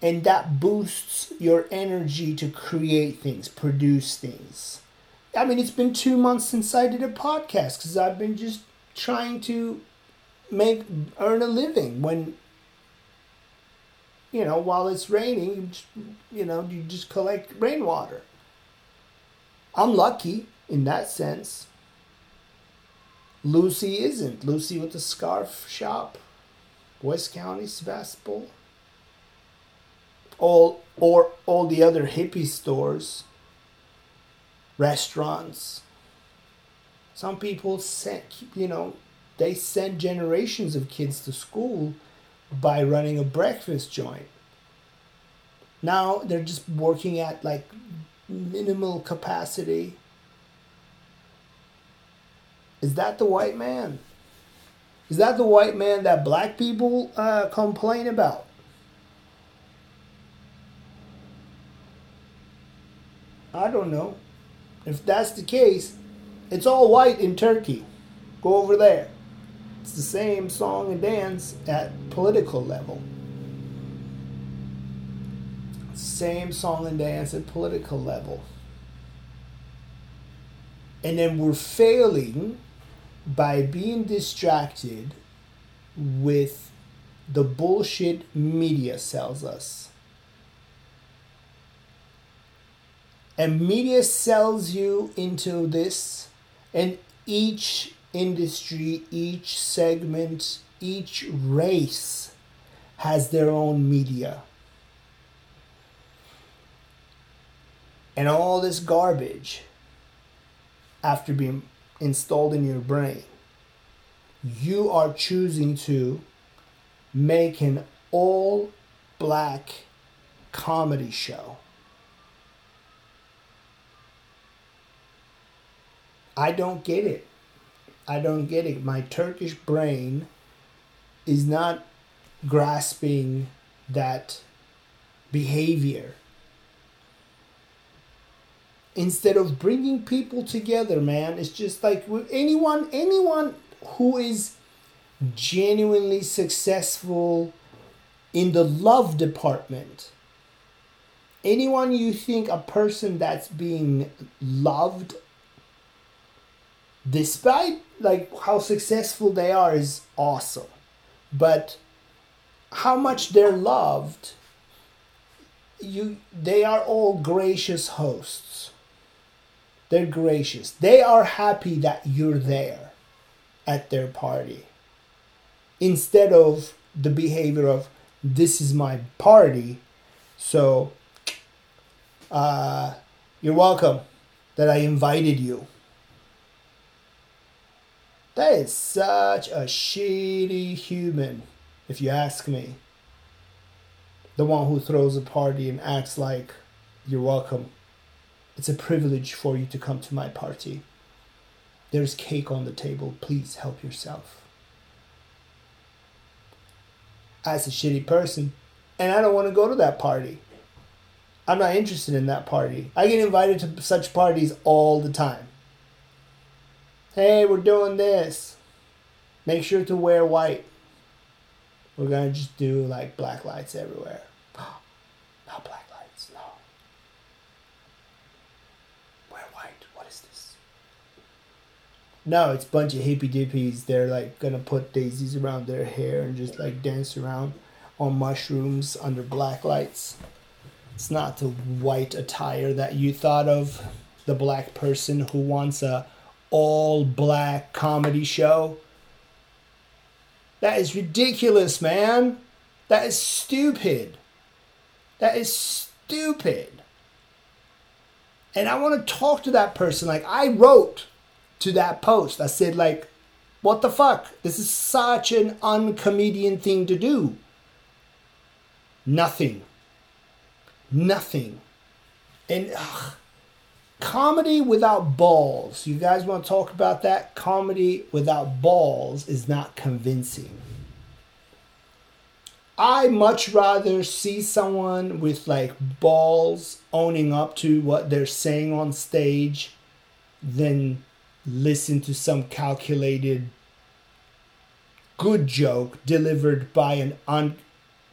and that boosts your energy to create things produce things i mean it's been two months since i did a podcast because i've been just trying to make earn a living when you know, while it's raining, you, just, you know, you just collect rainwater. I'm lucky in that sense. Lucy isn't. Lucy with the scarf shop, West County, Sebastopol. All or all the other hippie stores, restaurants. Some people send, you know, they send generations of kids to school by running a breakfast joint. Now they're just working at like minimal capacity. Is that the white man? Is that the white man that black people uh, complain about? I don't know. If that's the case, it's all white in Turkey. Go over there. It's the same song and dance at political level. Same song and dance at political level. And then we're failing by being distracted with the bullshit media sells us. And media sells you into this, and each industry, each segment, each race has their own media. And all this garbage, after being installed in your brain, you are choosing to make an all black comedy show. I don't get it. I don't get it. My Turkish brain is not grasping that behavior. Instead of bringing people together, man, it's just like anyone anyone who is genuinely successful in the love department anyone you think a person that's being loved despite like how successful they are is awesome. But how much they're loved you they are all gracious hosts. They're gracious. They are happy that you're there at their party. Instead of the behavior of this is my party so uh, you're welcome that i invited you that is such a shitty human, if you ask me. The one who throws a party and acts like you're welcome. It's a privilege for you to come to my party. There's cake on the table. Please help yourself. As a shitty person, and I don't want to go to that party. I'm not interested in that party. I get invited to such parties all the time Hey, we're doing this. Make sure to wear white. We're gonna just do like black lights everywhere. Not black lights, no. Wear white. What is this? No, it's a bunch of hippy dippies. They're like gonna put daisies around their hair and just like dance around on mushrooms under black lights. It's not the white attire that you thought of. The black person who wants a all black comedy show. That is ridiculous, man. That is stupid. That is stupid. And I want to talk to that person. Like I wrote to that post. I said like, what the fuck? This is such an uncomedian thing to do. Nothing. Nothing. And ugh, comedy without balls. You guys want to talk about that? Comedy without balls is not convincing. I much rather see someone with like balls owning up to what they're saying on stage than listen to some calculated good joke delivered by an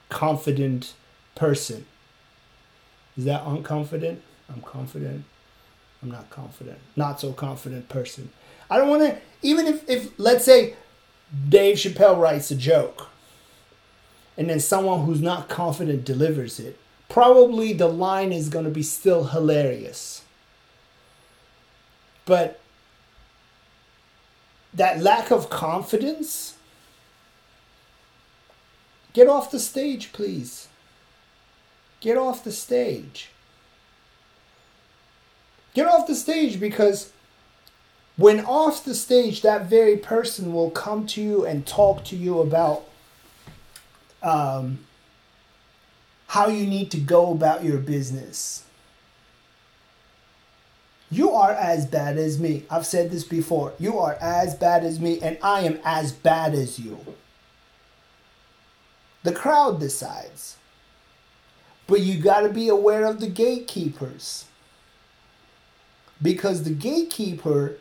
unconfident person. Is that unconfident? I'm confident. I'm not confident. Not so confident person. I don't want to, even if, if, let's say, Dave Chappelle writes a joke and then someone who's not confident delivers it, probably the line is going to be still hilarious. But that lack of confidence, get off the stage, please. Get off the stage. Get off the stage because when off the stage, that very person will come to you and talk to you about um, how you need to go about your business. You are as bad as me. I've said this before. You are as bad as me, and I am as bad as you. The crowd decides. But you got to be aware of the gatekeepers. Because the gatekeeper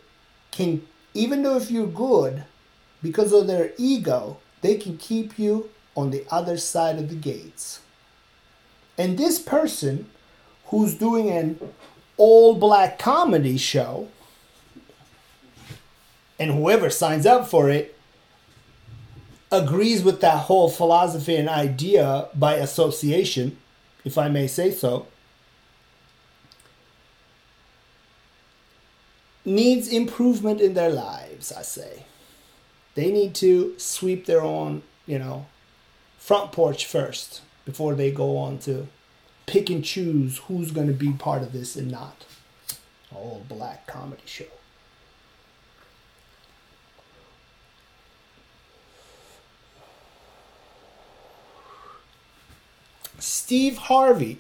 can, even though if you're good, because of their ego, they can keep you on the other side of the gates. And this person who's doing an all black comedy show, and whoever signs up for it agrees with that whole philosophy and idea by association, if I may say so, needs improvement in their lives, I say. They need to sweep their own, you know, front porch first before they go on to pick and choose who's going to be part of this and not. All black comedy show. Steve Harvey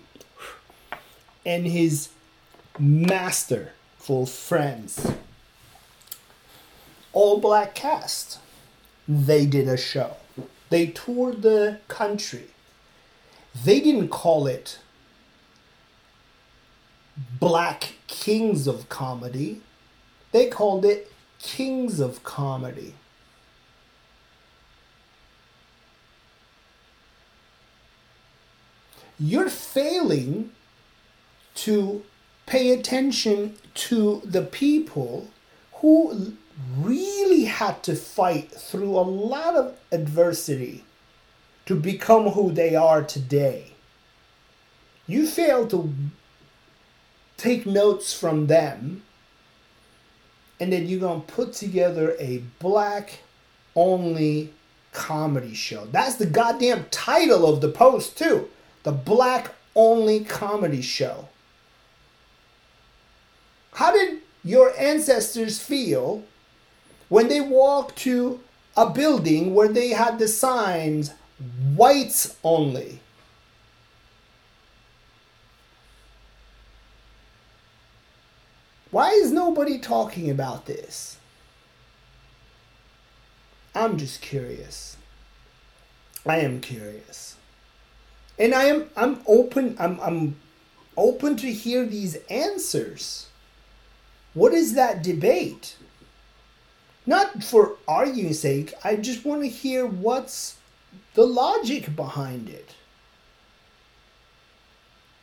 and his masterful friends, all black cast, they did a show. They toured the country. They didn't call it Black Kings of Comedy. They called it Kings of Comedy. You're failing to pay attention to the people who really had to fight through a lot of adversity to become who they are today. You fail to take notes from them, and then you're going to put together a black only comedy show. That's the goddamn title of the post, too. The Black Only Comedy Show. How did your ancestors feel when they walked to a building where they had the signs whites only? Why is nobody talking about this? I'm just curious. I am curious. And I am I'm open I'm I'm open to hear these answers. What is that debate? Not for arguing's sake, I just want to hear what's the logic behind it.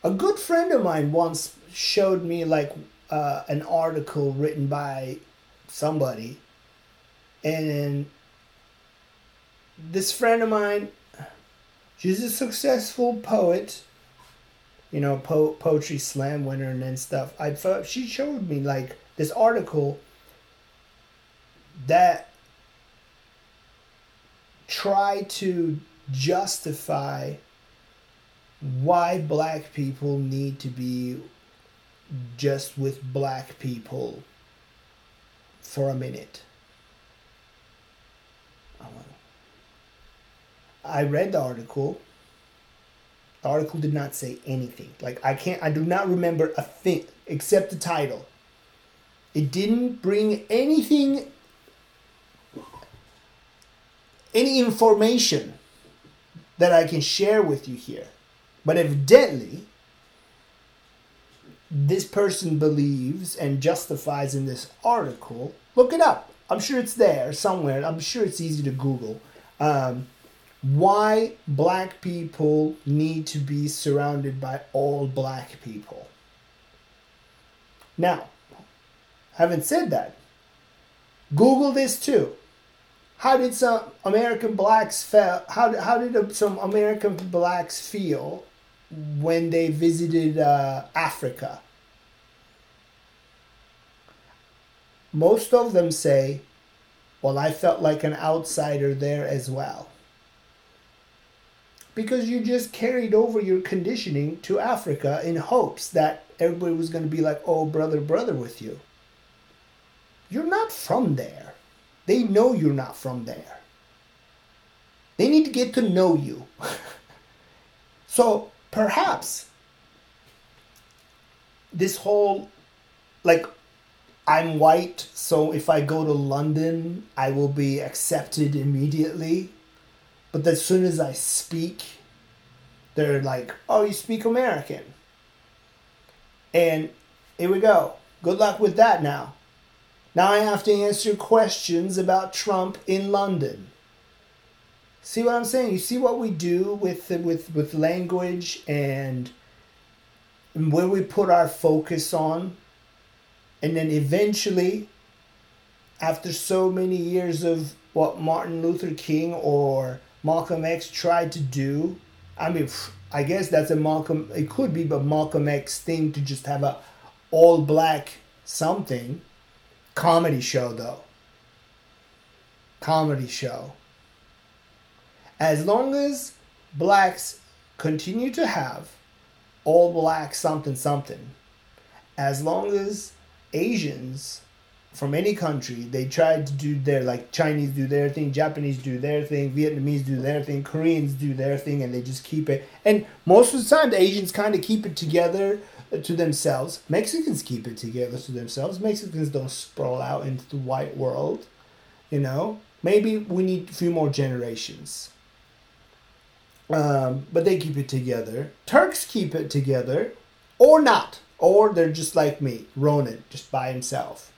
A good friend of mine once showed me like uh, an article written by somebody And this friend of mine, she's a successful poet, you know, po- poetry slam winner and stuff. I she showed me like this article that tried to justify why black people need to be just with black people for a minute. I read the article. The article did not say anything. Like I can't I do not remember a thing except the title. It didn't bring anything any information that I can share with you here. But evidently, this person believes and justifies in this article. Look it up. I'm sure it's there somewhere. I'm sure it's easy to Google. Um, why black people need to be surrounded by all black people. Now, having said that, Google this too. How did some American blacks feel? How, how did some American blacks feel when they visited uh, Africa? Most of them say, "Well, I felt like an outsider there as well." Because you just carried over your conditioning to Africa in hopes that everybody was going to be like, oh, brother, brother with you. You're not from there. They know you're not from there. They need to get to know you. so perhaps this whole, like, I'm white, so if I go to London, I will be accepted immediately but as soon as I speak, they're like, oh, you speak American. And here we go. Good luck with that now. Now I have to answer questions about Trump in London. See what I'm saying? You see what we do with with with language and where we put our focus on, and then eventually, after so many years of what Martin Luther King or Malcolm X tried to do. I mean, I guess that's a Malcolm. It could be, but Malcolm X thing to just have a all black something comedy show though. Comedy show. As long as blacks continue to have all black something something, as long as Asians from any country, they tried to do their like Chinese do their thing, Japanese do their thing, Vietnamese do their thing, Koreans do their thing, and they just keep it. And most of the time, the Asians kind of keep it together to themselves. Mexicans keep it together to themselves. Mexicans don't sprawl out into the white world. You know, maybe we need a few more generations. Um, but they keep it together. Turks keep it together, or not, or they're just like me, Ronan, just by himself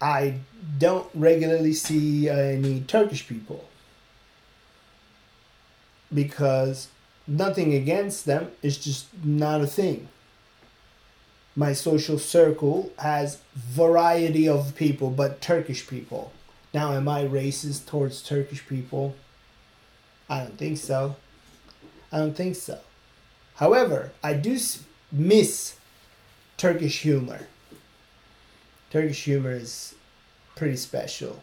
I don't regularly see any Turkish people because nothing against them is just not a thing. My social circle has variety of people, but Turkish people. Now, am I racist towards Turkish people? I don't think so. I don't think so. However, I do miss Turkish humor. Turkish humor is pretty special.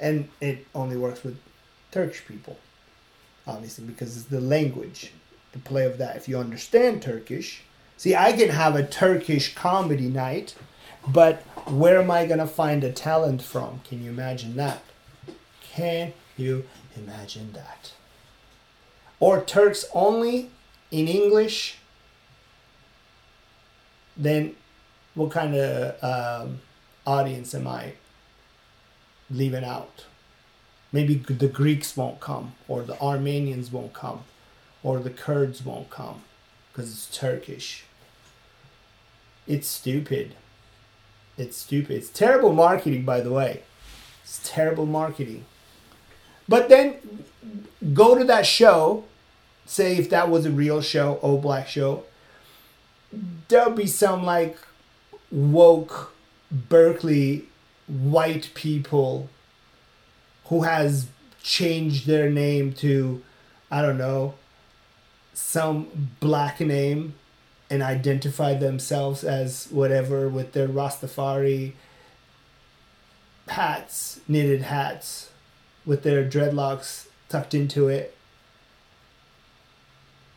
And it only works with Turkish people, obviously, because it's the language, the play of that. If you understand Turkish, see, I can have a Turkish comedy night, but where am I to find a talent from? Can you imagine that? Can you imagine that? Or Turks only in English, then what kind of um, audience am I leaving out? Maybe the Greeks won't come, or the Armenians won't come, or the Kurds won't come because it's Turkish. It's stupid. It's stupid. It's terrible marketing, by the way. It's terrible marketing. But then go to that show, say if that was a real show, old black show, there'll be some like woke Berkeley white people who has changed their name to I don't know some black name and identify themselves as whatever with their Rastafari hats, knitted hats, with their dreadlocks tucked into it.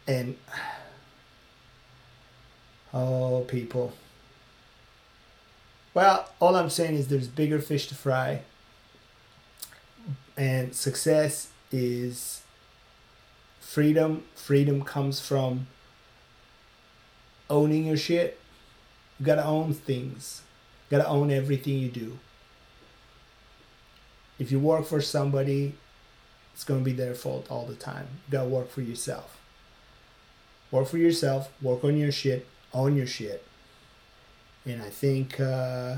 And oh, people. Well, all I'm saying is there's bigger fish to fry. And success is freedom. Freedom comes from owning your shit. You gotta own things. You gotta own everything you do. If you work for somebody, it's gonna be their fault all the time. You gotta work for yourself. Work for yourself, work on your shit, own your shit. And I think, uh,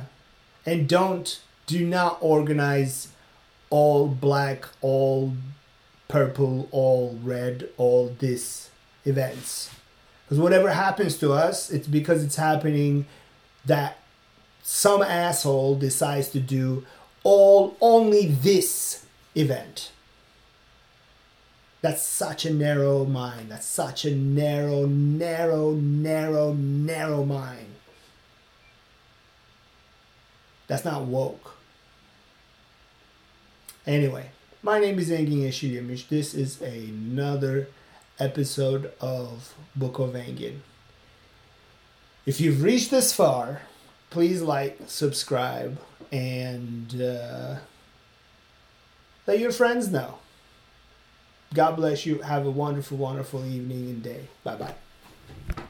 and don't, do not organize all black, all purple, all red, all this events because whatever happens to us, it's because it's happening that some asshole decides to do all only this event. That's such a narrow mind. That's such a narrow, narrow, narrow, narrow mind. That's not woke. Anyway, my name is Engin Yeşilyemir. This is another episode of Book of Engin. If you've reached this far, please like, subscribe, and uh, let your friends know. God bless you. Have a wonderful, wonderful evening and day. Bye bye.